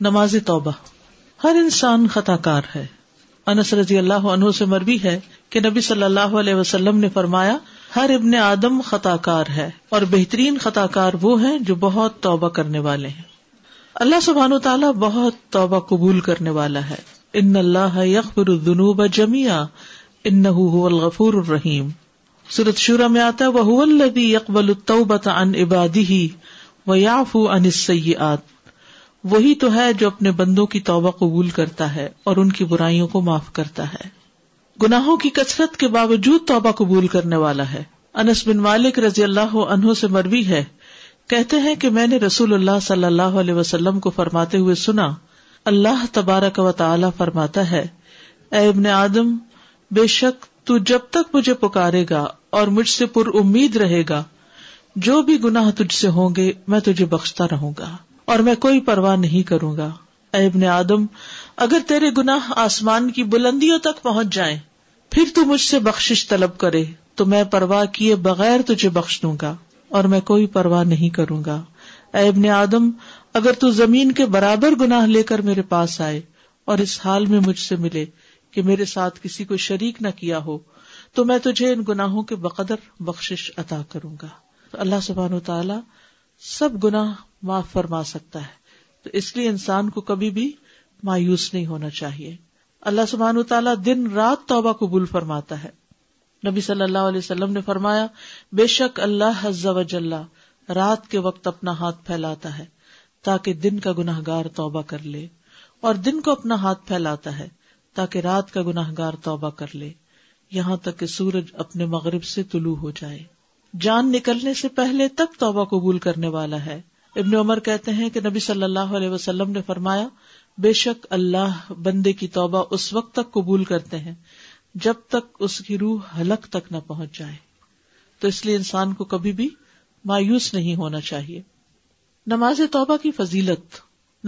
نماز توبہ۔ ہر انسان خطا کار ہے۔ انس رضی اللہ عنہ سے مربی ہے کہ نبی صلی اللہ علیہ وسلم نے فرمایا، ہر ابن آدم خطا کار ہے اور بہترین خطا کار وہ ہیں جو بہت توبہ کرنے والے ہیں۔ اللہ سبحان و تعالیٰ بہت توبہ قبول کرنے والا ہے۔ ان اللہ یقبر الدنوب جمیا ان الغفور الرحیم۔ سورت شورا میں آتا ہے وہ الذی یقبل التوبۃ عن عبادہ ویعفو عن السیئات وہی تو ہے جو اپنے بندوں کی توبہ قبول کرتا ہے اور ان کی برائیوں کو معاف کرتا ہے۔ گناہوں کی کثرت کے باوجود توبہ قبول کرنے والا ہے۔ انس بن مالک رضی اللہ عنہ سے مروی ہے۔ کہتے ہیں کہ میں نے رسول اللہ صلی اللہ علیہ وسلم کو فرماتے ہوئے سنا، اللہ تبارک و تعالی فرماتا ہے، اے ابن آدم، بے شک تو جب تک مجھے پکارے گا اور مجھ سے پر امید رہے گا، جو بھی گناہ تجھ سے ہوں گے، میں تجھے بخشتا رہوں گا۔ اور میں کوئی پرواہ نہیں کروں گا۔ اے ابن آدم، اگر تیرے گناہ آسمان کی بلندیوں تک پہنچ جائیں، پھر تو مجھ سے بخش طلب کرے، تو میں پرواہ کیے بغیر تجھے بخش دوں گا، اور میں کوئی پرواہ نہیں کروں گا۔ اے ابن آدم، اگر تو زمین کے برابر گناہ لے کر میرے پاس آئے، اور اس حال میں مجھ سے ملے کہ میرے ساتھ کسی کو شریک نہ کیا ہو، تو میں تجھے ان گناہوں کے بقدر بخش عطا کروں گا۔ اللہ سبحان و تعالی سب گناہ معاف فرما سکتا ہے۔ تو اس لیے انسان کو کبھی بھی مایوس نہیں ہونا چاہیے۔ اللہ سبحان تعالیٰ دن رات توبہ قبول فرماتا ہے۔ نبی صلی اللہ علیہ وسلم نے فرمایا، بے شک اللہ حز و رات کے وقت اپنا ہاتھ پھیلاتا ہے تاکہ دن کا گناہ گار توبہ کر لے۔ اور دن کو اپنا ہاتھ پھیلاتا ہے تاکہ رات کا گناہ گار توبہ کر لے۔ یہاں تک کہ سورج اپنے مغرب سے طلوع ہو جائے۔ جان نکلنے سے پہلے تک توبہ قبول کرنے والا ہے۔ ابن عمر کہتے ہیں کہ نبی صلی اللہ علیہ وسلم نے فرمایا، بے شک اللہ بندے کی توبہ اس وقت تک قبول کرتے ہیں جب تک اس کی روح حلق تک نہ پہنچ جائے۔ تو اس لیے انسان کو کبھی بھی مایوس نہیں ہونا چاہیے۔ نماز توبہ کی فضیلت۔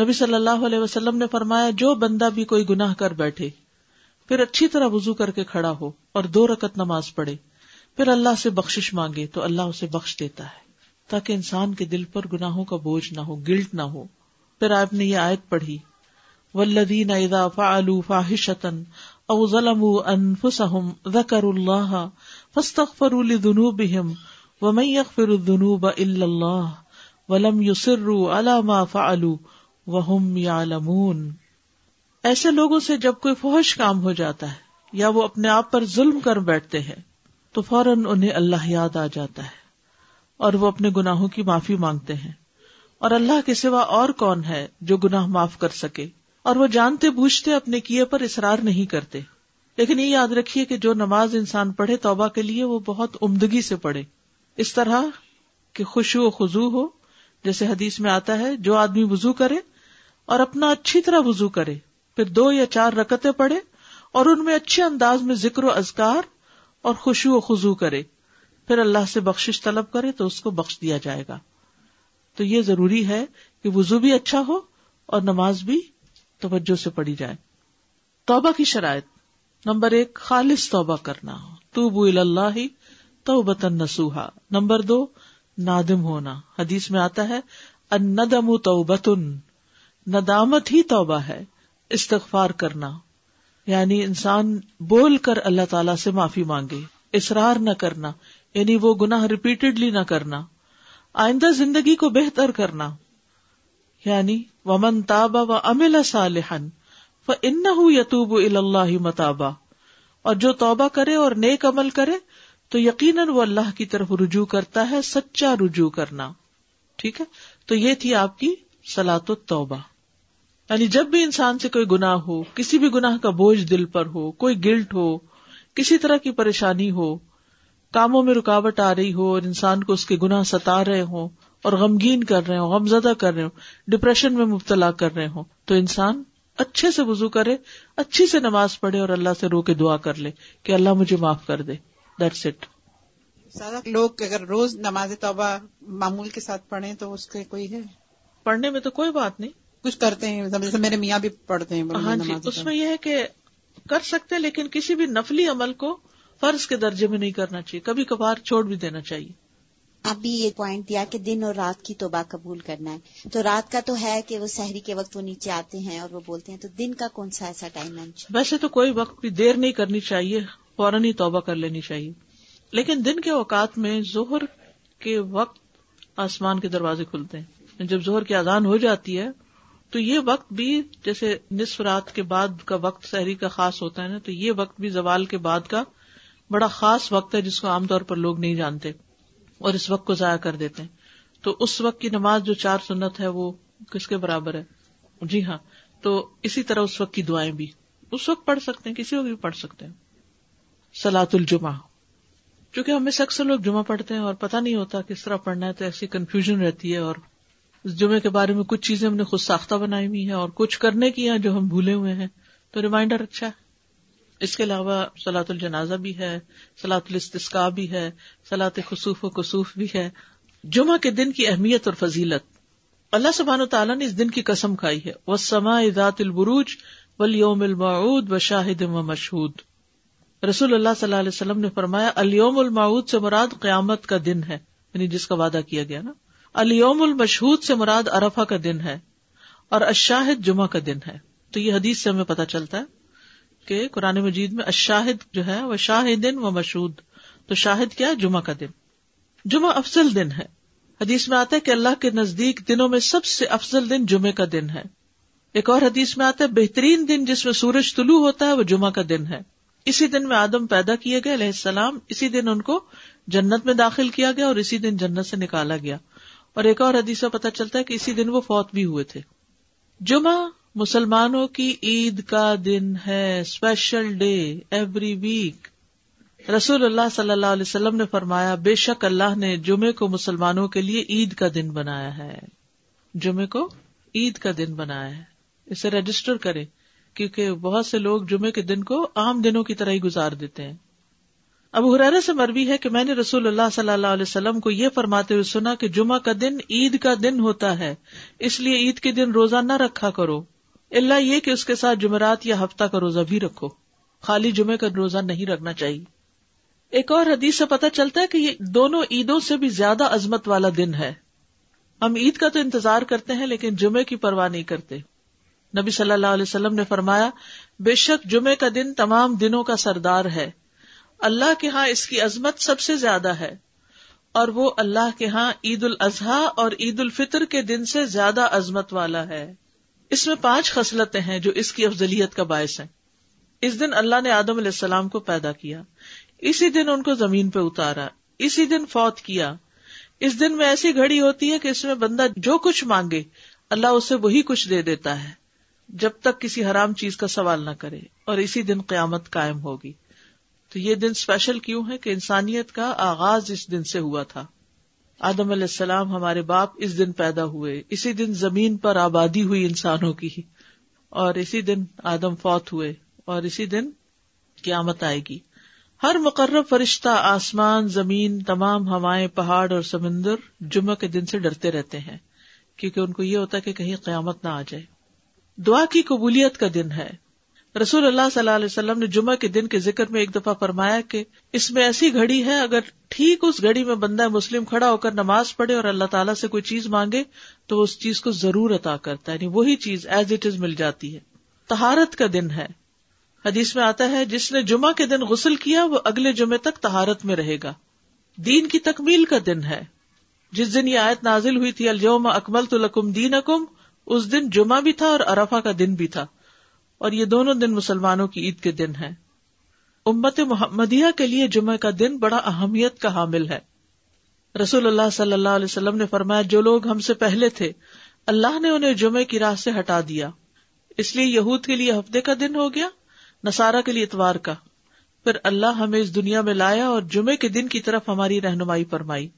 نبی صلی اللہ علیہ وسلم نے فرمایا، جو بندہ بھی کوئی گناہ کر بیٹھے، پھر اچھی طرح وزو کر کے کھڑا ہو اور دو رکت نماز پڑھے۔ پھر اللہ سے بخش مانگے تو اللہ اسے بخش دیتا ہے تاکہ انسان کے دل پر گناہوں کا بوجھ نہ ہو، گلٹ نہ ہو۔ پھر آپ نے یہ آیت پڑھی ولدین اذا فعلوا فاحشة او ظلموا انفسهم ذكروا الله فاستغفروا لذنوبهم ومن يغفر الذنوب الا الله ولم يصروا على ما فعلوا وهم يعلمون۔ ایسے لوگوں سے جب کوئی فحش کام ہو جاتا ہے یا وہ اپنے آپ پر ظلم کر بیٹھتے ہیں تو فوراً انہیں اللہ یاد آ جاتا ہے اور وہ اپنے گناہوں کی معافی مانگتے ہیں۔ اور اللہ کے سوا اور کون ہے جو گناہ معاف کر سکے؟ اور وہ جانتے بوجھتے اپنے کیے پر اصرار نہیں کرتے۔ لیکن یہ یاد رکھیے کہ جو نماز انسان پڑھے توبہ کے لیے وہ بہت عمدگی سے پڑھے۔ اس طرح کہ خوشو و خزو ہو، جیسے حدیث میں آتا ہے، جو آدمی وزو کرے اور اپنا اچھی طرح وزو کرے، پھر دو یا چار رکتے پڑھے اور ان میں اچھے انداز میں ذکر و اذکار اور خوشو و خزو کرے۔ پھر اللہ سے بخش طلب کرے تو اس کو بخش دیا جائے گا۔ تو یہ ضروری ہے کہ وزو بھی اچھا ہو اور نماز بھی توجہ سے پڑھی جائے۔ توبہ کی شرائط۔ نمبر ایک، خالص توبہ کرنا۔ تو بو اللہ تو بتن نسوہا نمبر دو، نادم ہونا۔ حدیث میں آتا ہے اندم تو ندامت ہی توبہ ہے، استغفار کرنا۔ یعنی انسان بول کر اللہ تعالی سے معافی مانگے، اصرار نہ کرنا یعنی وہ گناہ ریپیٹڈلی نہ کرنا، آئندہ زندگی کو بہتر کرنا۔ یعنی ومن تابا و امل صالحن ان یتوب اللہ متابا۔ اور جو توبہ کرے اور نیک عمل کرے، تو یقیناً وہ اللہ کی طرف رجوع کرتا ہے، سچا رجوع کرنا۔ ٹھیک ہے؟ تو یہ تھی آپ کی سلاط و توبہ یعنی جب بھی انسان سے کوئی گنا ہو کسی بھی گناہ کا بوجھ دل پر ہو کوئی گلٹ ہو کسی طرح کی پریشانی ہو کاموں میں رکاوٹ آ رہی ہو اور انسان کو اس کے گناہ ستا رہے ہوں اور غمگین کر رہے ہوں غم زدہ کر رہے ہوں ڈپریشن میں مبتلا کر رہے ہوں تو انسان اچھے سے وزو کرے اچھی سے نماز پڑھے اور اللہ سے رو کے دعا کر لے کہ اللہ مجھے معاف کر دے۔ دیٹس اٹ لوگ اگر روز نماز توبہ معمول کے ساتھ پڑھیں تو اس کے کوئی ہے؟ پڑھنے میں تو کوئی بات نہیں۔ کچھ کرتے ہیں جیسے میرے میاں بھی پڑھتے ہیں ہاں جی اس میں یہ ہے کہ کر سکتے لیکن کسی بھی نفلی عمل کو فرض کے درجے میں نہیں کرنا چاہیے کبھی کبھار چھوڑ بھی دینا چاہیے۔ ابھی یہ پوائنٹ دیا کہ دن اور رات کی توبہ قبول کرنا ہے۔ تو رات کا تو ہے کہ وہ سحری کے وقت وہ نیچے آتے ہیں اور وہ بولتے ہیں تو دن کا کون سا ایسا ٹائم ہے؟ ویسے تو کوئی وقت بھی دیر نہیں کرنی چاہیے فوراً ہی توبہ کر لینی چاہیے۔ لیکن دن کے اوقات میں ظہر کے وقت آسمان کے دروازے کھلتے ہیں۔ جب ظہر کی اذان ہو جاتی ہے تو یہ وقت بھی جیسے نصف رات کے بعد کا وقت سحری کا خاص ہوتا ہے نا، تو یہ وقت بھی زوال کے بعد کا بڑا خاص وقت ہے جس کو عام طور پر لوگ نہیں جانتے اور اس وقت کو ضائع کر دیتے ہیں۔ تو اس وقت کی نماز جو چار سنت ہے وہ کس کے برابر ہے؟ جی ہاں۔ تو اسی طرح اس وقت کی دعائیں بھی۔ اس وقت پڑھ سکتے ہیں، کسی کو بھی پڑھ سکتے ہیں۔ سلاۃ الجمہ چونکہ ہمیں سے اکثر لوگ جمعہ پڑھتے ہیں اور پتہ نہیں ہوتا کس طرح پڑھنا ہے تو ایسی کنفیوژن رہتی ہے اور جمعے کے بارے میں کچھ چیزیں ہم نے خود ساختہ بنائی ہوئی ہیں اور کچھ کرنے کی ہیں جو ہم بھولے ہوئے ہیں۔ تو ریمائنڈر اچھا ہے۔ اس کے علاوہ سلاۃ الجنازہ بھی ہے سلاۃ الاستسقا بھی ہے سلاط خصوف و کسوف بھی ہے۔ جمعہ کے دن کی اہمیت اور فضیلت۔ اللہ سبحان تعالیٰ نے اس دن کی قسم کھائی ہے۔ وہ سما ذات البروج ولیوم المعود و شاہد و مشہود رسول اللہ صلی اللہ علیہ وسلم نے فرمایا الیوم المعود سے مراد قیامت کا دن ہے یعنی جس کا وعدہ کیا گیا نا۔ الیوم المشہود سے مراد ارفا کا دن ہے اور اشاہد جمعہ کا دن ہے۔ تو یہ حدیث سے ہمیں پتہ چلتا ہے کہ قرآن مجید میں اشاہد جو ہے وہ شاہد دن و مشہود۔ تو شاہد کیا جمعہ کا دن۔ جمعہ افضل دن ہے۔ حدیث میں آتا ہے کہ اللہ کے نزدیک دنوں میں سب سے افضل دن جمعے کا دن ہے۔ ایک اور حدیث میں آتا ہے، بہترین دن جس میں سورج طلوع ہوتا ہے وہ جمعہ کا دن ہے۔ اسی دن میں آدم پیدا کیے گئے علیہ السلام، اسی دن ان کو جنت میں داخل کیا گیا اور اسی دن جنت سے نکالا گیا۔ اور ایک اور حدیث سے پتا چلتا ہے کہ اسی دن وہ فوت بھی ہوئے تھے۔ جمعہ مسلمانوں کی عید کا دن ہے اسپیشل ڈے ایوری ویک رسول اللہ صلی اللہ علیہ وسلم نے فرمایا، بے شک اللہ نے جمعے کو مسلمانوں کے لیے عید کا دن بنایا ہے۔ جمعے کو عید کا دن بنایا ہے۔ اسے رجسٹر کرے کیونکہ بہت سے لوگ جمعے کے دن کو عام دنوں کی طرح ہی گزار دیتے ہیں۔ اب حرارے سے مروی ہے کہ میں نے رسول اللہ صلی اللہ علیہ وسلم کو یہ فرماتے ہوئے سنا کہ جمعہ کا دن عید کا دن ہوتا ہے، اس لیے عید کے دن روزہ نہ رکھا کرو۔ اللہ یہ کہ اس کے ساتھ جمعرات یا ہفتہ کا روزہ بھی رکھو۔ خالی جمعے کا روزہ نہیں رکھنا چاہیے۔ ایک اور حدیث سے پتہ چلتا ہے کہ یہ دونوں عیدوں سے بھی زیادہ عظمت والا دن ہے۔ ہم عید کا تو انتظار کرتے ہیں لیکن جمعے کی پرواہ نہیں کرتے۔ نبی صلی اللہ علیہ وسلم نے فرمایا، بے شک جمعے کا دن تمام دنوں کا سردار ہے۔ اللہ کے ہاں اس کی عظمت سب سے زیادہ ہے اور وہ اللہ کے ہاں عید الاضحی اور عید الفطر کے دن سے زیادہ عظمت والا ہے۔ اس میں پانچ خصلتیں ہیں جو اس کی افضلیت کا باعث ہیں۔ اس دن اللہ نے آدم علیہ السلام کو پیدا کیا۔ اسی دن ان کو زمین پہ اتارا۔ اسی دن فوت کیا۔ اس دن میں ایسی گھڑی ہوتی ہے کہ اس میں بندہ جو کچھ مانگے، اللہ اسے وہی کچھ دے دیتا ہے۔ جب تک کسی حرام چیز کا سوال نہ کرے اور اسی دن قیامت قائم ہوگی۔ تو یہ دن اسپیشل کیوں ہے کہ انسانیت کا آغاز اس دن سے ہوا تھا۔ آدم علیہ السلام ہمارے باپ اس دن پیدا ہوئے، اسی دن زمین پر آبادی ہوئی انسانوں کی، اور اسی دن آدم فوت ہوئے، اور اسی دن قیامت آئے گی۔ ہر مقرر فرشتہ آسمان، زمین، تمام ہوائیں، پہاڑ اور سمندر جمعہ کے دن سے ڈرتے رہتے ہیں، کیونکہ ان کو یہ ہوتا ہے کہ کہیں قیامت نہ آ جائے۔ دعا کی قبولیت کا دن ہے۔ رسول اللہ صلی اللہ علیہ وسلم نے جمعہ کے دن کے ذکر میں ایک دفعہ فرمایا کہ اس میں ایسی گھڑی ہے، اگر ٹھیک اس گھڑی میں بندہ مسلم کھڑا ہو کر نماز پڑھے اور اللہ تعالیٰ سے کوئی چیز مانگے، تو اس چیز کو ضرور عطا کرتا ہے۔ یعنی وہی چیز ایز اٹ از مل جاتی ہے۔ تہارت کا دن ہے۔ حدیث میں آتا ہے، جس نے جمعہ کے دن غسل کیا، وہ اگلے جمعے تک تہارت میں رہے گا۔ دین کی تکمیل کا دن ہے۔ جس دن یہ آیت نازل ہوئی تھی الجوم اکمل تو لکم دین اکم اس دن جمعہ بھی تھا اور ارفا کا دن بھی تھا۔ اور یہ دونوں دن مسلمانوں کی عید کے دن ہے امت محمدیہ کے لیے جمعہ کا دن بڑا اہمیت کا حامل ہے۔ رسول اللہ صلی اللہ علیہ وسلم نے فرمایا، جو لوگ ہم سے پہلے تھے، اللہ نے انہیں جمعے کی راہ سے ہٹا دیا۔ اس لیے یہود کے لیے ہفتے کا دن ہو گیا نسارا کے لیے اتوار کا۔ پھر اللہ ہمیں اس دنیا میں لایا اور جمعے کے دن کی طرف ہماری رہنمائی فرمائی۔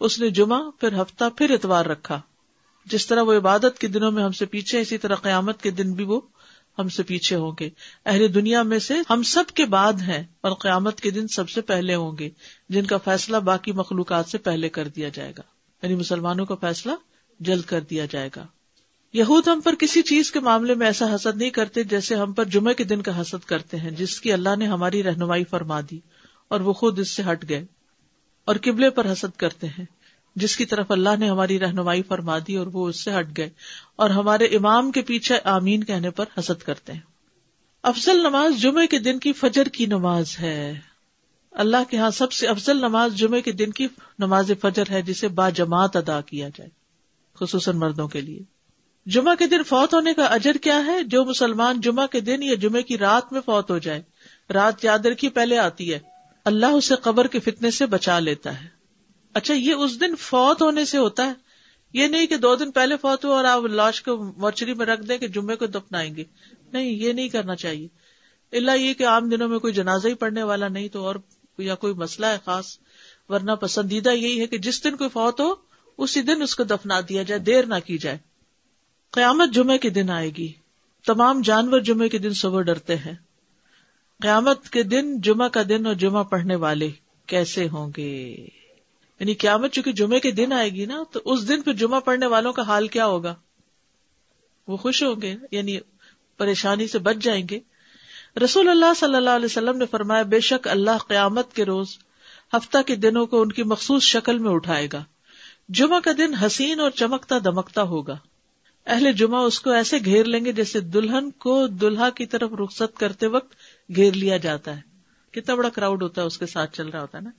اس نے جمعہ، پھر ہفتہ، پھر اتوار رکھا۔ جس طرح وہ عبادت کے دنوں میں ہم سے پیچھے اسی طرح قیامت کے دن بھی وہ ہم سے پیچھے ہوں گے۔ اہل دنیا میں سے ہم سب کے بعد ہیں اور قیامت کے دن سب سے پہلے ہوں گے، جن کا فیصلہ باقی مخلوقات سے پہلے کر دیا جائے گا۔ یعنی مسلمانوں کا فیصلہ جلد کر دیا جائے گا۔ یہود ہم پر کسی چیز کے معاملے میں ایسا حسد نہیں کرتے جیسے ہم پر جمعے کے دن کا حسد کرتے ہیں، جس کی اللہ نے ہماری رہنمائی فرما دی اور وہ خود اس سے ہٹ گئے اور قبلے پر حسد کرتے ہیں۔ جس کی طرف اللہ نے ہماری رہنمائی فرما دی اور وہ اس سے ہٹ گئے اور ہمارے امام کے پیچھے آمین کہنے پر حسد کرتے ہیں۔ افضل نماز جمعے کے دن کی فجر کی نماز ہے۔ اللہ کے ہاں سب سے افضل نماز جمعے کے دن کی نماز فجر ہے جسے با جماعت ادا کیا جائے، خصوصاً مردوں کے لیے۔ جمعہ کے دن فوت ہونے کا اجر کیا ہے؟ جو مسلمان جمعہ کے دن یا جمعے کی رات میں فوت ہو جائے۔ رات یاد رکھی پہلے آتی ہے۔ اللہ اسے قبر کے فتنے سے بچا لیتا ہے۔ اچھا یہ اس دن فوت ہونے سے ہوتا ہے؟ یہ نہیں کہ دو دن پہلے فوت ہو اور آپ لاش کو مورچری میں رکھ دیں کہ جمعے کو دفنائیں گے۔ نہیں، یہ نہیں کرنا چاہیے۔ اللہ یہ کہ عام دنوں میں کوئی جنازہ ہی پڑنے والا نہیں تو اور یا کوئی مسئلہ ہے خاص، ورنہ پسندیدہ یہی ہے کہ جس دن کوئی فوت ہو، اسی دن اس کو دفنا دیا جائے، دیر نہ کی جائے۔ قیامت جمعے کے دن آئے گی۔ تمام جانور جمعے کے دن صبح ڈرتے ہیں۔ قیامت کے دن، جمعہ کا دن اور جمعہ پڑھنے والے کیسے ہوں گے؟ یعنی قیامت چونکہ جمعے کے دن آئے گی نا، تو اس دن پھر جمعہ پڑھنے والوں کا حال کیا ہوگا؟ وہ خوش ہوں گے یعنی پریشانی سے بچ جائیں گے۔ رسول اللہ صلی اللہ علیہ وسلم نے فرمایا، بے شک اللہ قیامت کے روز ہفتہ کے دنوں کو ان کی مخصوص شکل میں اٹھائے گا۔ جمعہ کا دن حسین اور چمکتا دمکتا ہوگا۔ اہل جمعہ اس کو ایسے گھیر لیں گے جیسے دلہن کو دلہا کی طرف رخصت کرتے وقت گھیر لیا جاتا ہے۔ کتنا بڑا کراؤڈ ہوتا ہے، اس کے ساتھ چل رہا ہوتا ہے نا۔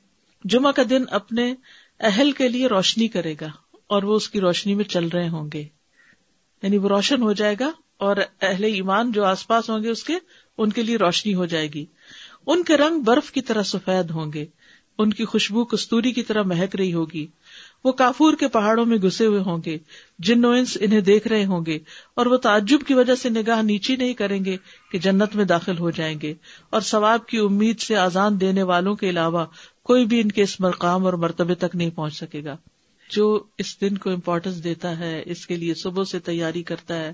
جمعہ کا دن اپنے اہل کے لیے روشنی کرے گا اور وہ اس کی روشنی میں چل رہے ہوں گے۔ یعنی وہ روشن ہو جائے گا اور اہل ایمان جو آس پاس ہوں گے اس کے، ان کے لیے روشنی ہو جائے گی۔ ان کے رنگ برف کی طرح سفید ہوں گے۔ ان کی خوشبو کستوری کی طرح مہک رہی ہوگی۔ وہ کافور کے پہاڑوں میں گھسے ہوئے ہوں گے۔ جن انس انہیں دیکھ رہے ہوں گے۔ اور وہ تعجب کی وجہ سے نگاہ نیچی نہیں کریں گے کہ جنت میں داخل ہو جائیں گے۔ اور ثواب کی امید سے آزان دینے والوں کے علاوہ کوئی بھی ان کے اس مقام اور مرتبے تک نہیں پہنچ سکے گا۔ جو اس دن کو امپورٹینس دیتا ہے، اس کے لیے صبح سے تیاری کرتا ہے،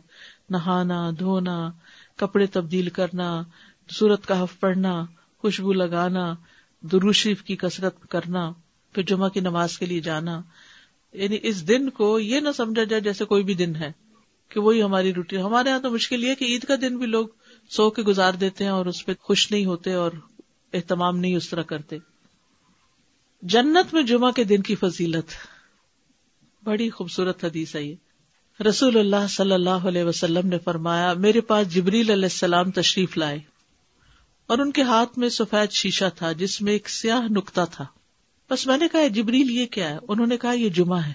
نہانا، دھونا، کپڑے تبدیل کرنا، سورت کا حف پڑھنا، خوشبو لگانا دروشریف کی کثرت کرنا، پھر جمعہ کی نماز کے لیے جانا۔ یعنی اس دن کو یہ نہ سمجھا جائے جیسے کوئی بھی دن ہے کہ وہی ہماری روٹین ہمارے یہاں تو مشکل یہ کہ عید کا دن بھی لوگ سو کے گزار دیتے ہیں اور اس پہ خوش نہیں ہوتے اور اہتمام نہیں اس طرح کرتے۔ جنت میں جمعہ کے دن کی فضیلت۔ بڑی خوبصورت حدیث ہے یہ۔ رسول اللہ صلی اللہ علیہ وسلم نے فرمایا، میرے پاس جبریل علیہ السلام تشریف لائے۔ اور ان کے ہاتھ میں سفید شیشہ تھا، جس میں ایک سیاہ نکتا تھا۔ بس میں نے کہا جبریل یہ کیا ہے؟ انہوں نے کہا، یہ جمعہ ہے۔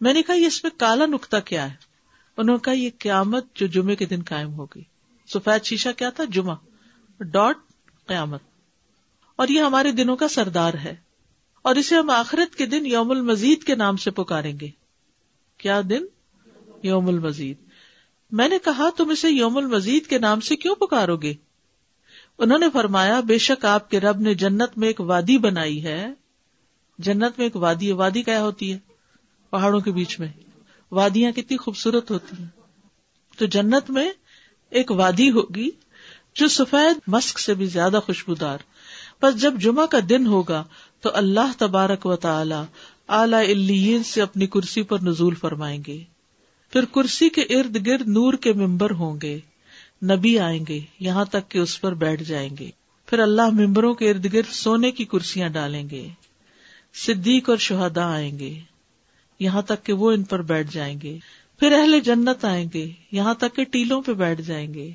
میں نے کہا، یہ اس میں کالا نکتا کیا ہے؟ انہوں نے کہا، یہ قیامت جو جمعے کے دن قائم ہوگی۔ سفید شیشہ کیا تھا؟ جمعہ۔ ڈاٹ قیامت۔ اور یہ ہمارے دنوں کا سردار ہے۔ اور اسے ہم آخرت کے دن یوم المزید کے نام سے پکاریں گے۔ کیا دن؟ یوم المزید۔ میں نے کہا، تم اسے یوم المزید کے نام سے کیوں پکارو گے؟ انہوں نے فرمایا، بے شک آپ کے رب نے جنت میں ایک وادی بنائی ہے۔ جنت میں ایک وادی ہے، وادی کیا ہوتی ہے؟ پہاڑوں کے بیچ میں۔ وادیاں کتنی خوبصورت ہوتی ہیں۔ تو جنت میں ایک وادی ہوگی جو سفید مسک سے بھی زیادہ خوشبودار۔ بس جب جمعہ کا دن ہوگا تو اللہ تبارک و تعالی اعلی سے اپنی کرسی پر نزول فرمائیں گے۔ پھر کرسی کے ارد گرد نور کے ممبر ہوں گے۔ نبی آئیں گے، یہاں تک کہ اس پر بیٹھ جائیں گے۔ پھر اللہ ممبروں کے ارد گرد سونے کی کرسیاں ڈالیں گے۔ صدیق اور شہدا آئیں گے، یہاں تک کہ وہ ان پر بیٹھ جائیں گے۔ پھر اہل جنت آئیں گے، یہاں تک کہ ٹیلوں پہ بیٹھ جائیں گے۔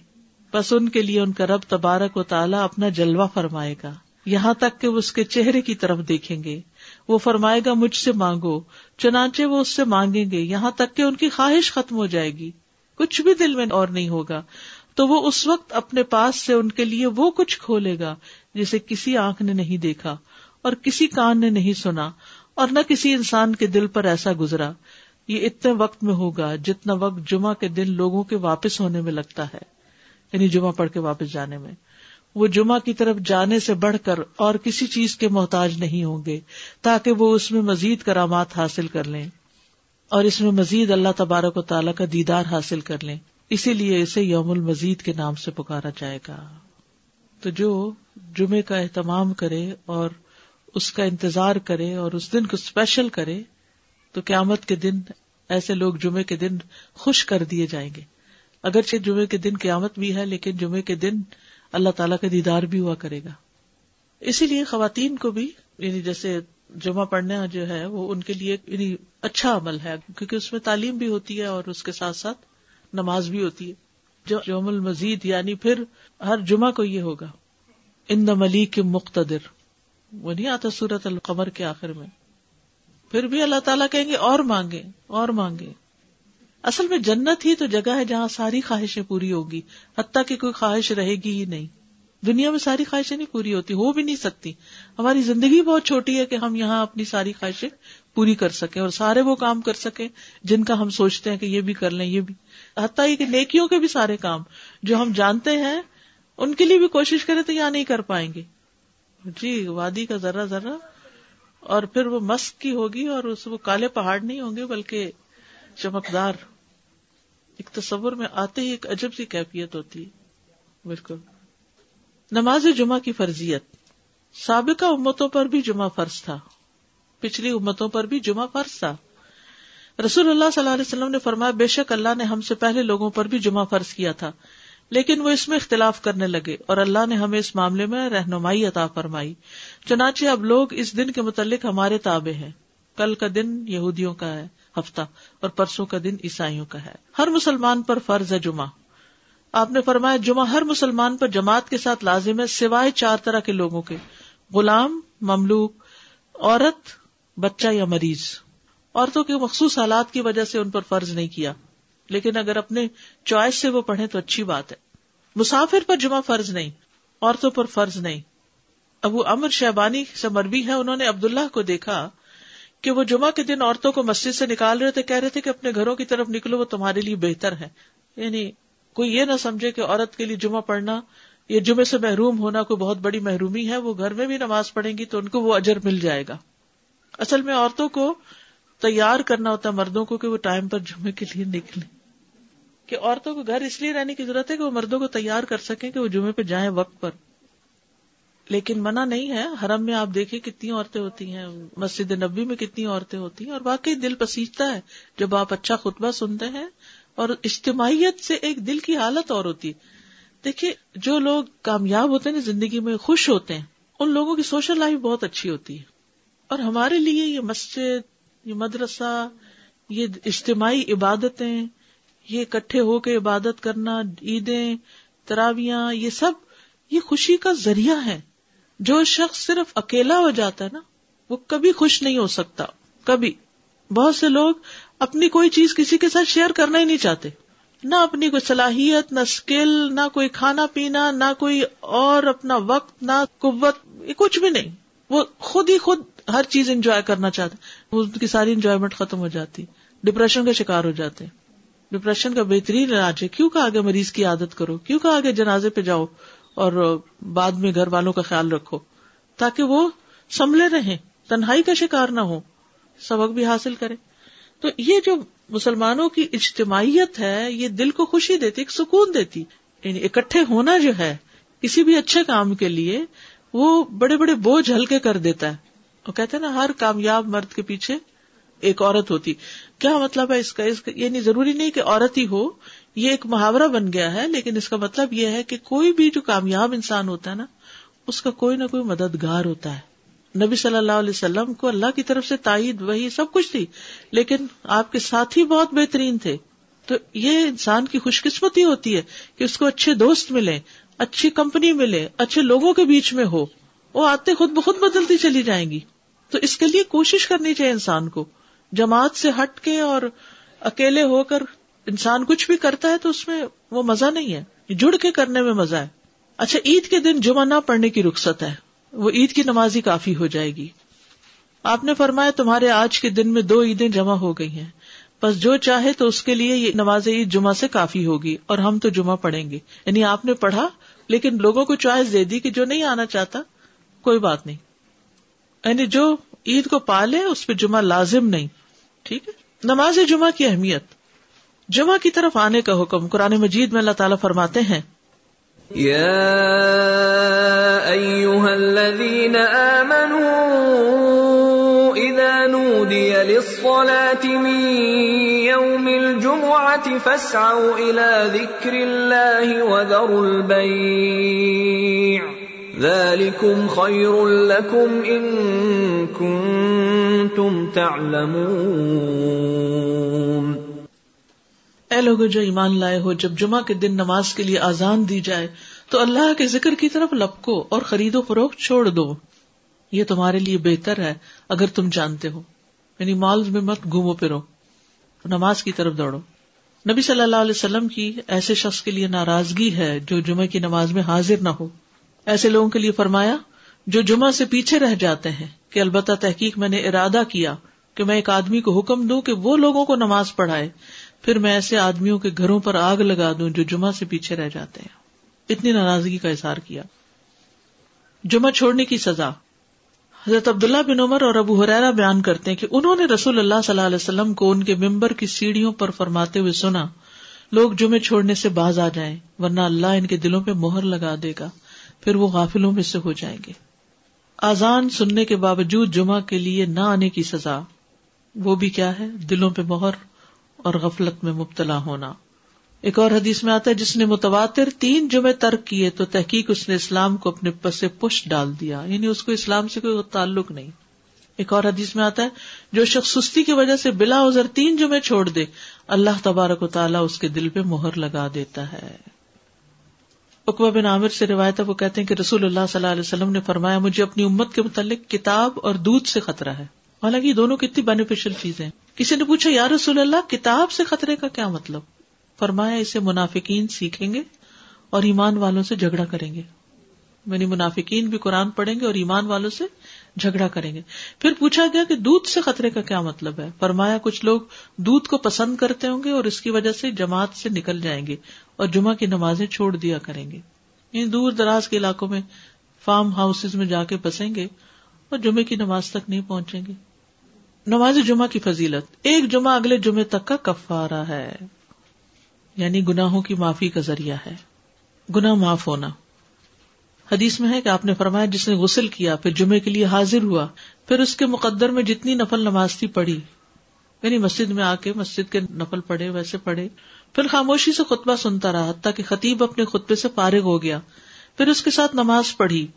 بس ان کے لیے ان کا رب تبارک و تعالیٰ اپنا جلوہ فرمائے گا۔ یہاں تک کہ وہ اس کے چہرے کی طرف دیکھیں گے۔ وہ فرمائے گا، مجھ سے مانگو۔ چنانچہ وہ اس سے مانگیں گے۔ یہاں تک کہ ان کی خواہش ختم ہو جائے گی۔ کچھ بھی دل میں اور نہیں ہوگا۔ تو وہ اس وقت اپنے پاس سے ان کے لیے وہ کچھ کھولے گا جسے کسی آنکھ نے نہیں دیکھا اور کسی کان نے نہیں سنا اور نہ کسی انسان کے دل پر ایسا گزرا۔ یہ اتنے وقت میں ہوگا جتنا وقت جمعہ کے دن لوگوں کے واپس ہونے میں لگتا ہے یعنی جمعہ پڑھ کے واپس جانے میں۔ وہ جمعہ کی طرف جانے سے بڑھ کر اور کسی چیز کے محتاج نہیں ہوں گے تاکہ وہ اس میں مزید کرامات حاصل کر لیں اور اس میں مزید اللہ تبارک و تعالیٰ کا دیدار حاصل کر لیں۔ اسی لیے اسے یوم المزید کے نام سے پکارا جائے گا۔ تو جو جمعے کا اہتمام کرے اور اس کا انتظار کرے اور اس دن کو اسپیشل کرے، تو قیامت کے دن ایسے لوگ جمعے کے دن خوش کر دیے جائیں گے۔ اگرچہ جمعے کے دن قیامت بھی ہے، لیکن جمعے کے دن اللہ تعالیٰ کا دیدار بھی ہوا کرے گا۔ اسی لیے خواتین کو بھی یعنی جیسے جمعہ پڑھنا جو ہے، وہ ان کے لیے یعنی اچھا عمل ہے، کیونکہ اس میں تعلیم بھی ہوتی ہے اور اس کے ساتھ ساتھ نماز بھی ہوتی ہے۔ جو یوم المزید یعنی پھر ہر جمعہ کو یہ ہوگا۔ ان ملیک مقتدر۔ وہ نہیں آتا سورت القمر کے آخر میں۔ پھر بھی اللہ تعالیٰ کہیں گے اور مانگے اور مانگے اصل میں جنت ہی تو جگہ ہے جہاں ساری خواہشیں پوری ہوگی، حتیٰ کہ کوئی خواہش رہے گی ہی نہیں۔ دنیا میں ساری خواہشیں نہیں پوری ہوتی، ہو بھی نہیں سکتی۔ ہماری زندگی بہت چھوٹی ہے کہ ہم یہاں اپنی ساری خواہشیں پوری کر سکیں اور سارے وہ کام کر سکیں جن کا ہم سوچتے ہیں کہ یہ بھی کر لیں، یہ بھی۔ حتیٰ یہ کہ نیکیوں کے بھی سارے کام، جو ہم جانتے ہیں، ان کے لیے بھی کوشش کرے تو یہاں نہیں کر پائیں گے۔ جی وادی کا ذرا ذرا اور پھر وہ مسک کی ہوگی اور اس وہ کالے پہاڑ نہیں ہوں گے، بلکہ چمکدار۔ ایک تصور میں آتے ہی ایک عجب سی کیفیت ہوتی ہے بالکل۔ نماز جمعہ کی فرضیت۔ سابقہ امتوں پر بھی جمعہ فرض تھا۔ پچھلی امتوں پر بھی جمعہ فرض تھا۔ رسول اللہ صلی اللہ علیہ وسلم نے فرمایا، بے شک اللہ نے ہم سے پہلے لوگوں پر بھی جمعہ فرض کیا تھا، لیکن وہ اس میں اختلاف کرنے لگے اور اللہ نے ہمیں اس معاملے میں رہنمائی عطا فرمائی۔ چنانچہ اب لوگ اس دن کے متعلق ہمارے تابع ہیں۔ کل کا دن یہودیوں کا ہے۔ ہفتہ اور پرسوں کا دن عیسائیوں کا ہے۔ ہر مسلمان پر فرض ہے جمعہ۔ آپ نے فرمایا، جمعہ ہر مسلمان پر جماعت کے ساتھ لازم ہے، سوائے چار طرح کے لوگوں کے۔ غلام، مملوک، عورت، بچہ یا مریض۔ عورتوں کے مخصوص حالات کی وجہ سے ان پر فرض نہیں کیا۔ لیکن اگر اپنے چوائس سے وہ پڑھے تو اچھی بات ہے۔ مسافر پر جمعہ فرض نہیں، عورتوں پر فرض نہیں۔ ابو امر شہبانی سے مربی ہے، انہوں نے عبداللہ کو دیکھا کہ وہ جمعہ کے دن عورتوں کو مسجد سے نکال رہے تھے، کہہ رہے تھے کہ اپنے گھروں کی طرف نکلو، وہ تمہارے لیے بہتر ہے۔ یعنی کوئی یہ نہ سمجھے کہ عورت کے لیے جمعہ پڑھنا، یا جمعے سے محروم ہونا کوئی بہت بڑی محرومی ہے، وہ گھر میں بھی نماز پڑھیں گی تو ان کو وہ اجر مل جائے گا۔ اصل میں عورتوں کو تیار کرنا ہوتا ہے مردوں کو کہ وہ ٹائم پر جمعے کے لیے نکلیں۔ کہ عورتوں کو گھر اس لیے رہنے کی ضرورت ہے کہ وہ مردوں کو تیار کر سکیں کہ وہ جمعے پہ جائیں وقت پر۔ لیکن منع نہیں ہے۔ حرم میں آپ دیکھیں کتنی عورتیں ہوتی ہیں۔ مسجد نبی میں کتنی عورتیں ہوتی ہیں اور واقعی دل پسیجتا ہے جب آپ اچھا خطبہ سنتے ہیں اور اجتماعیت سے ایک دل کی حالت اور ہوتی ہے۔ دیکھیے، جو لوگ کامیاب ہوتے ہیں زندگی میں خوش ہوتے ہیں، ان لوگوں کی سوشل لائف بہت اچھی ہوتی ہے۔ اور ہمارے لیے یہ مسجد، یہ مدرسہ، یہ اجتماعی عبادتیں، یہ اکٹھے ہو کے عبادت کرنا، عیدیں، تراویاں، یہ سب یہ خوشی کا ذریعہ ہے جو شخص صرف اکیلا ہو جاتا ہے نا، وہ کبھی خوش نہیں ہو سکتا، کبھی۔ بہت سے لوگ اپنی کوئی چیز کسی کے ساتھ شیئر کرنا ہی نہیں چاہتے۔ نہ اپنی کوئی صلاحیت، نہ اسکل نہ کوئی کھانا پینا، نہ کوئی اور اپنا وقت، نہ قوت کچھ بھی نہیں۔ وہ خود ہی خود ہر چیز انجوائے کرنا چاہتے ان کی ساری انجوائےمنٹ ختم ہو جاتی۔ ڈپریشن کا شکار ہو جاتے ڈپریشن کا بہترین علاج ہے۔ کیوں کہ آگے مریض کی عادت کرو؟ کیوں کہ آگے جنازے پہ جاؤ؟ اور بعد میں گھر والوں کا خیال رکھو تاکہ وہ سنبھلے رہے تنہائی کا شکار نہ ہو سبق بھی حاصل کرے تو یہ جو مسلمانوں کی اجتماعیت ہے، یہ دل کو خوشی دیتی، ایک سکون دیتی یعنی اکٹھے ہونا جو ہے، کسی بھی اچھے کام کے لیے وہ بڑے بڑے بوجھ ہلکے کر دیتا ہے۔ وہ کہتے ہیں نا، ہر کامیاب مرد کے پیچھے ایک عورت ہوتی۔ کیا مطلب ہے اس کا؟ اس کا یعنی ضروری نہیں کہ عورت ہی ہو، یہ ایک محاورہ بن گیا ہے، لیکن اس کا مطلب یہ ہے کہ کوئی بھی جو کامیاب انسان ہوتا ہے نا، اس کا کوئی نہ کوئی مددگار ہوتا ہے۔ نبی صلی اللہ علیہ وسلم کو اللہ کی طرف سے تائید وہی سب کچھ تھی، لیکن آپ کے ساتھ ہی بہت بہترین تھے۔ تو یہ انسان کی خوش قسمتی ہوتی ہے کہ اس کو اچھے دوست ملے اچھی کمپنی ملے، اچھے لوگوں کے بیچ میں ہو۔ وہ آتے خود بخود بدلتی چلی جائیں گی۔ تو اس کے لیے کوشش کرنی چاہیے انسان کو۔ جماعت سے ہٹ کے اور اکیلے ہو کر انسان کچھ بھی کرتا ہے تو اس میں وہ مزہ نہیں ہے۔ جڑ کے کرنے میں مزہ ہے۔ اچھا عید کے دن جمعہ نہ پڑھنے کی رخصت ہے۔ وہ عید کی نماز ہی کافی ہو جائے گی۔ آپ نے فرمایا تمہارے آج کے دن میں دو عیدیں جمع ہو گئی ہیں۔ بس جو چاہے تو اس کے لیے یہ نماز عید جمعہ سے کافی ہوگی اور ہم تو جمعہ پڑھیں گے۔ یعنی آپ نے پڑھا، لیکن لوگوں کو چوائس دے دی کہ جو نہیں آنا چاہتا، کوئی بات نہیں۔ یعنی جو عید کو پالے، اس پہ جمعہ لازم نہیں۔ ٹھیک ہے؟ نماز جمعہ کی اہمیت۔ جمعہ کی طرف آنے کا حکم قرآن مجید میں اللہ تعالیٰ فرماتے ہیں۔ من يوم الجمعة فاسعوا إلى ذكر الله وذروا البيع ذلكم خير لكم إن كنتم تعلمون اے لوگ جو ایمان لائے ہو، جب جمعہ کے دن نماز کے لیے آزان دی جائے، تو اللہ کے ذکر کی طرف لپکو اور خرید و فروخت چھوڑ دو۔ یہ تمہارے لیے بہتر ہے، اگر تم جانتے ہو۔ یعنی مالز میں مت گھومو پھرو، نماز کی طرف دوڑو۔ نبی صلی اللہ علیہ وسلم کی ایسے شخص کے لیے ناراضگی ہے جو جمعہ کی نماز میں حاضر نہ ہو۔ ایسے لوگوں کے لیے فرمایا، جو جمعہ سے پیچھے رہ جاتے ہیں، کہ البتہ تحقیق میں نے ارادہ کیا کہ میں ایک آدمی کو حکم دوں کہ وہ لوگوں کو نماز پڑھائے، پھر میں ایسے آدمیوں کے گھروں پر آگ لگا دوں جو جمعہ سے پیچھے رہ جاتے ہیں۔ اتنی ناراضگی کا اظہار کیا۔ جمعہ چھوڑنے کی سزا۔ حضرت عبداللہ بن عمر اور ابو حرا بیان کرتے ہیں کہ انہوں نے رسول اللہ صلی اللہ علیہ وسلم کو ان کے ممبر کی سیڑھیوں پر فرماتے ہوئے سنا، لوگ جمعے چھوڑنے سے باز آ جائیں، ورنہ اللہ ان کے دلوں پہ مہر لگا دے گا۔ پھر وہ غافلوں میں سے ہو جائیں گے۔ آزان سننے کے باوجود جمعہ کے لیے نہ آنے کی سزا، وہ بھی کیا ہے؟ دلوں پہ مہر اور غفلت میں مبتلا ہونا۔ ایک اور حدیث میں آتا ہے، جس نے متواتر تین جمعے ترک کیے تو تحقیق اس نے اسلام کو اپنے پسے پش ڈال دیا۔ یعنی اس کو اسلام سے کوئی تعلق نہیں۔ ایک اور حدیث میں آتا ہے، جو شخص سستی کی وجہ سے بلا ازر تین جمعے چھوڑ دے، اللہ تبارک و تعالیٰ اس کے دل پہ مہر لگا دیتا ہے۔ اقبا بن عامر سے روایت وہ کہتے ہیں کہ رسول اللہ صلی اللہ علیہ وسلم نے فرمایا، مجھے اپنی امت کے متعلق کتاب اور دودھ سے خطرہ ہے۔ حالانکہ یہ دونوں کتنی بینیفیشل چیزیں کسی نے پوچھا، یا رسول اللہ، کتاب سے خطرے کا کیا مطلب؟ فرمایا، اسے منافقین سیکھیں گے اور ایمان والوں سے جھگڑا کریں گے۔ یعنی منافقین بھی قرآن پڑھیں گے اور ایمان والوں سے جھگڑا کریں گے۔ پھر پوچھا گیا کہ دودھ سے خطرے کا کیا مطلب ہے؟ فرمایا، کچھ لوگ دودھ کو پسند کرتے ہوں گے اور اس کی وجہ سے جماعت سے نکل جائیں گے۔ اور جمعہ کی نمازیں چھوڑ دیا کریں گے۔ یعنی دور دراز کے علاقوں میں فارم ہاؤس میں جا کے بسیں گے اور جمعے کی نماز تک نہیں پہنچیں گے۔ نماز جمعہ کی فضیلت۔ ایک جمعہ اگلے جمعے تک کا کفارہ ہے۔ یعنی گناہوں کی معافی کا ذریعہ ہے۔ گنا معاف ہونا۔ حدیث میں ہے کہ آپ نے فرمایا جس نے غسل کیا، پھر جمعے کے لیے حاضر ہوا، پھر اس کے مقدر میں جتنی نفل نماز تھی پڑھی یعنی مسجد میں آ کے مسجد کے نفل پڑھے، ویسے پڑھے۔ پھر خاموشی سے خطبہ سنتا رہا تاکہ خطیب اپنے خطبے سے فارغ ہو گیا۔ پھر اس کے ساتھ نماز پڑھی۔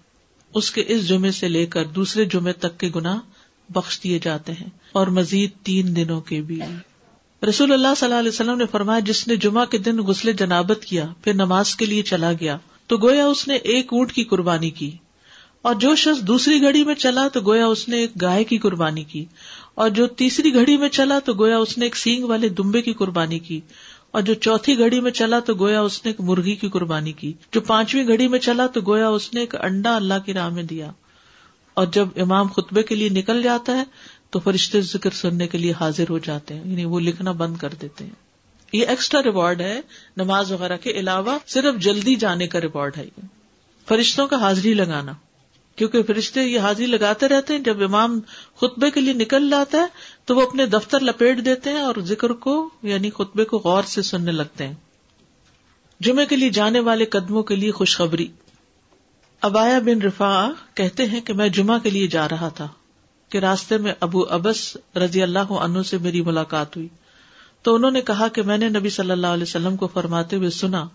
اس کے اس جمعے سے لے کر دوسرے جمعے تک کے گنا بخش دیے جاتے ہیں۔ اور مزید تین دنوں کے بھی۔ رسول اللہ صلی اللہ علیہ وسلم نے فرمایا، جس نے جمعہ کے دن غسل جنابت کیا، پھر نماز کے لیے چلا گیا، تو گویا اس نے ایک اونٹ کی قربانی کی۔ اور جو شخص دوسری گھڑی میں چلا، تو گویا اس نے ایک گائے کی قربانی کی۔ اور جو تیسری گھڑی میں چلا، تو گویا اس نے ایک سینگ والے دمبے کی قربانی کی۔ اور جو چوتھی گھڑی میں چلا تو گویا اس نے ایک مرغی کی قربانی کی۔ جو پانچویں گھڑی میں چلا تو گویا اس نے ایک انڈا اللہ کی راہ میں دیا۔ اور جب امام خطبے کے لیے نکل جاتا ہے تو فرشتے ذکر سننے کے لیے حاضر ہو جاتے ہیں۔ یعنی وہ لکھنا بند کر دیتے ہیں۔ یہ ایکسٹرا ریوارڈ ہے نماز وغیرہ کے علاوہ صرف جلدی جانے کا ریوارڈ ہے۔ یہ فرشتوں کا حاضری لگانا۔ کیونکہ فرشتے یہ حاضری لگاتے رہتے ہیں جب امام خطبے کے لیے نکل جاتا ہے تو وہ اپنے دفتر لپیٹ دیتے ہیں اور ذکر کو یعنی خطبے کو غور سے سننے لگتے ہیں۔ جمعے کے لیے جانے والے قدموں کے لیے خوشخبری۔ ابایا بن رفا کہتے ہیں کہ میں جمعہ کے لیے جا رہا تھا کہ راستے میں ابو ابس رضی اللہ عنہ سے میری ملاقات ہوئی۔ تو انہوں نے کہا کہ میں نے نبی صلی اللہ علیہ وسلم کو فرماتے ہوئے سنا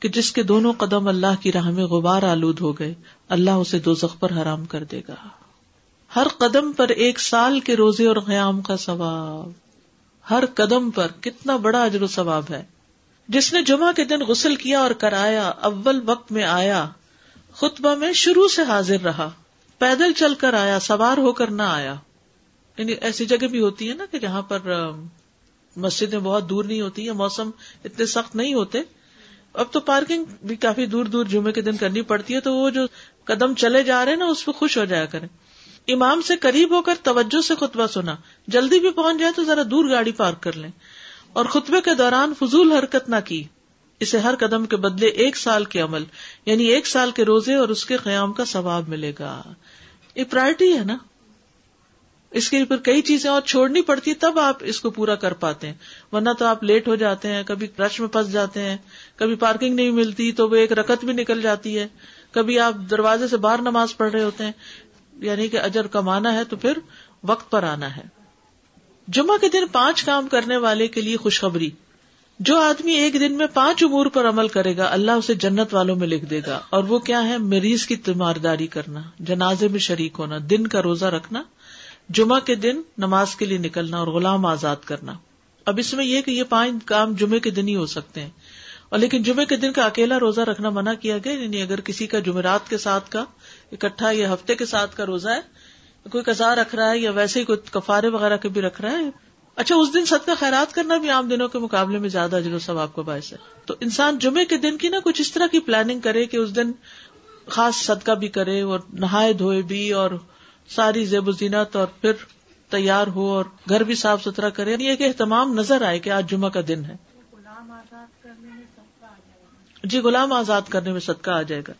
کہ جس کے دونوں قدم اللہ کی راہ میں غبار آلود ہو گئے، اللہ اسے دو پر حرام کر دے گا۔ ہر قدم پر ایک سال کے روزے اور قیام کا ثواب۔ ہر قدم پر کتنا بڑا اجر و ثواب ہے۔ جس نے جمعہ کے دن غسل کیا اور کرایا، اول وقت میں آیا، خطبہ میں شروع سے حاضر رہا۔ پیدل چل کر آیا، سوار ہو کر نہ آیا۔ یعنی ایسی جگہ بھی ہوتی ہے نا کہ جہاں پر مسجدیں بہت دور نہیں ہوتی موسم اتنے سخت نہیں ہوتے۔ اب تو پارکنگ بھی کافی دور دور جمعے کے دن کرنی پڑتی ہے تو وہ جو قدم چلے جا رہے ہیں نا، اس پہ خوش ہو جایا کریں۔ امام سے قریب ہو کر توجہ سے خطبہ سنا۔ جلدی بھی پہنچ جائے تو ذرا دور گاڑی پارک کر لیں۔ اور خطبے کے دوران فضول حرکت نہ کی۔ اسے ہر قدم کے بدلے ایک سال کے عمل یعنی ایک سال کے روزے اور اس کے قیام کا ثواب ملے گا۔ یہ پرائرٹی ہے نا۔ اس کے پھر کئی چیزیں اور چھوڑنی پڑتی تب آپ اس کو پورا کر پاتے ہیں۔ ورنہ تو آپ لیٹ ہو جاتے ہیں، کبھی رش میں پھنس جاتے ہیں، کبھی پارکنگ نہیں ملتی تو وہ ایک رکت بھی نکل جاتی ہے۔ کبھی آپ دروازے سے باہر نماز پڑھ رہے ہوتے ہیں۔ یعنی کہ اجر کمانا ہے تو پھر وقت پر آنا ہے۔ جمعہ کے دن پانچ کام کرنے والے کے لیے خوشخبری۔ جو آدمی ایک دن میں پانچ امور پر عمل کرے گا، اللہ اسے جنت والوں میں لکھ دے گا۔ اور وہ کیا ہے؟ مریض کی تیمارداری کرنا، جنازے میں شریک ہونا، دن کا روزہ رکھنا، جمعہ کے دن نماز کے لیے نکلنا اور غلام آزاد کرنا۔ اب اس میں یہ کہ یہ پانچ کام جمعے کے دن ہی ہو سکتے ہیں۔ اور لیکن جمعے کے دن کا اکیلا روزہ رکھنا منع کیا گیا؟ یعنی اگر کسی کا جمعرات کے ساتھ کا اکٹھا یا ہفتے کے ساتھ کا روزہ ہے کوئی قزا رکھ رہا ہے یا ویسے ہی کوئی کفارے وغیرہ کے بھی رکھ رہا ہے۔ اچھا اس دن صدقہ خیرات کرنا بھی عام دنوں کے مقابلے میں زیادہ جلو سب آپ کو باعث ہے۔ تو انسان جمعے کے دن کی نا کچھ اس طرح کی پلاننگ کرے کہ اس دن خاص صدقہ بھی کرے اور نہائے دھوئے بھی اور ساری زیب و زینت اور پھر تیار ہو اور گھر بھی صاف ستھرا کرے۔ یہ یعنی کہ اہتمام نظر آئے کہ آج جمعہ کا دن ہے۔ جی غلام آزاد کرنے میں صدقہ آ جائے گا۔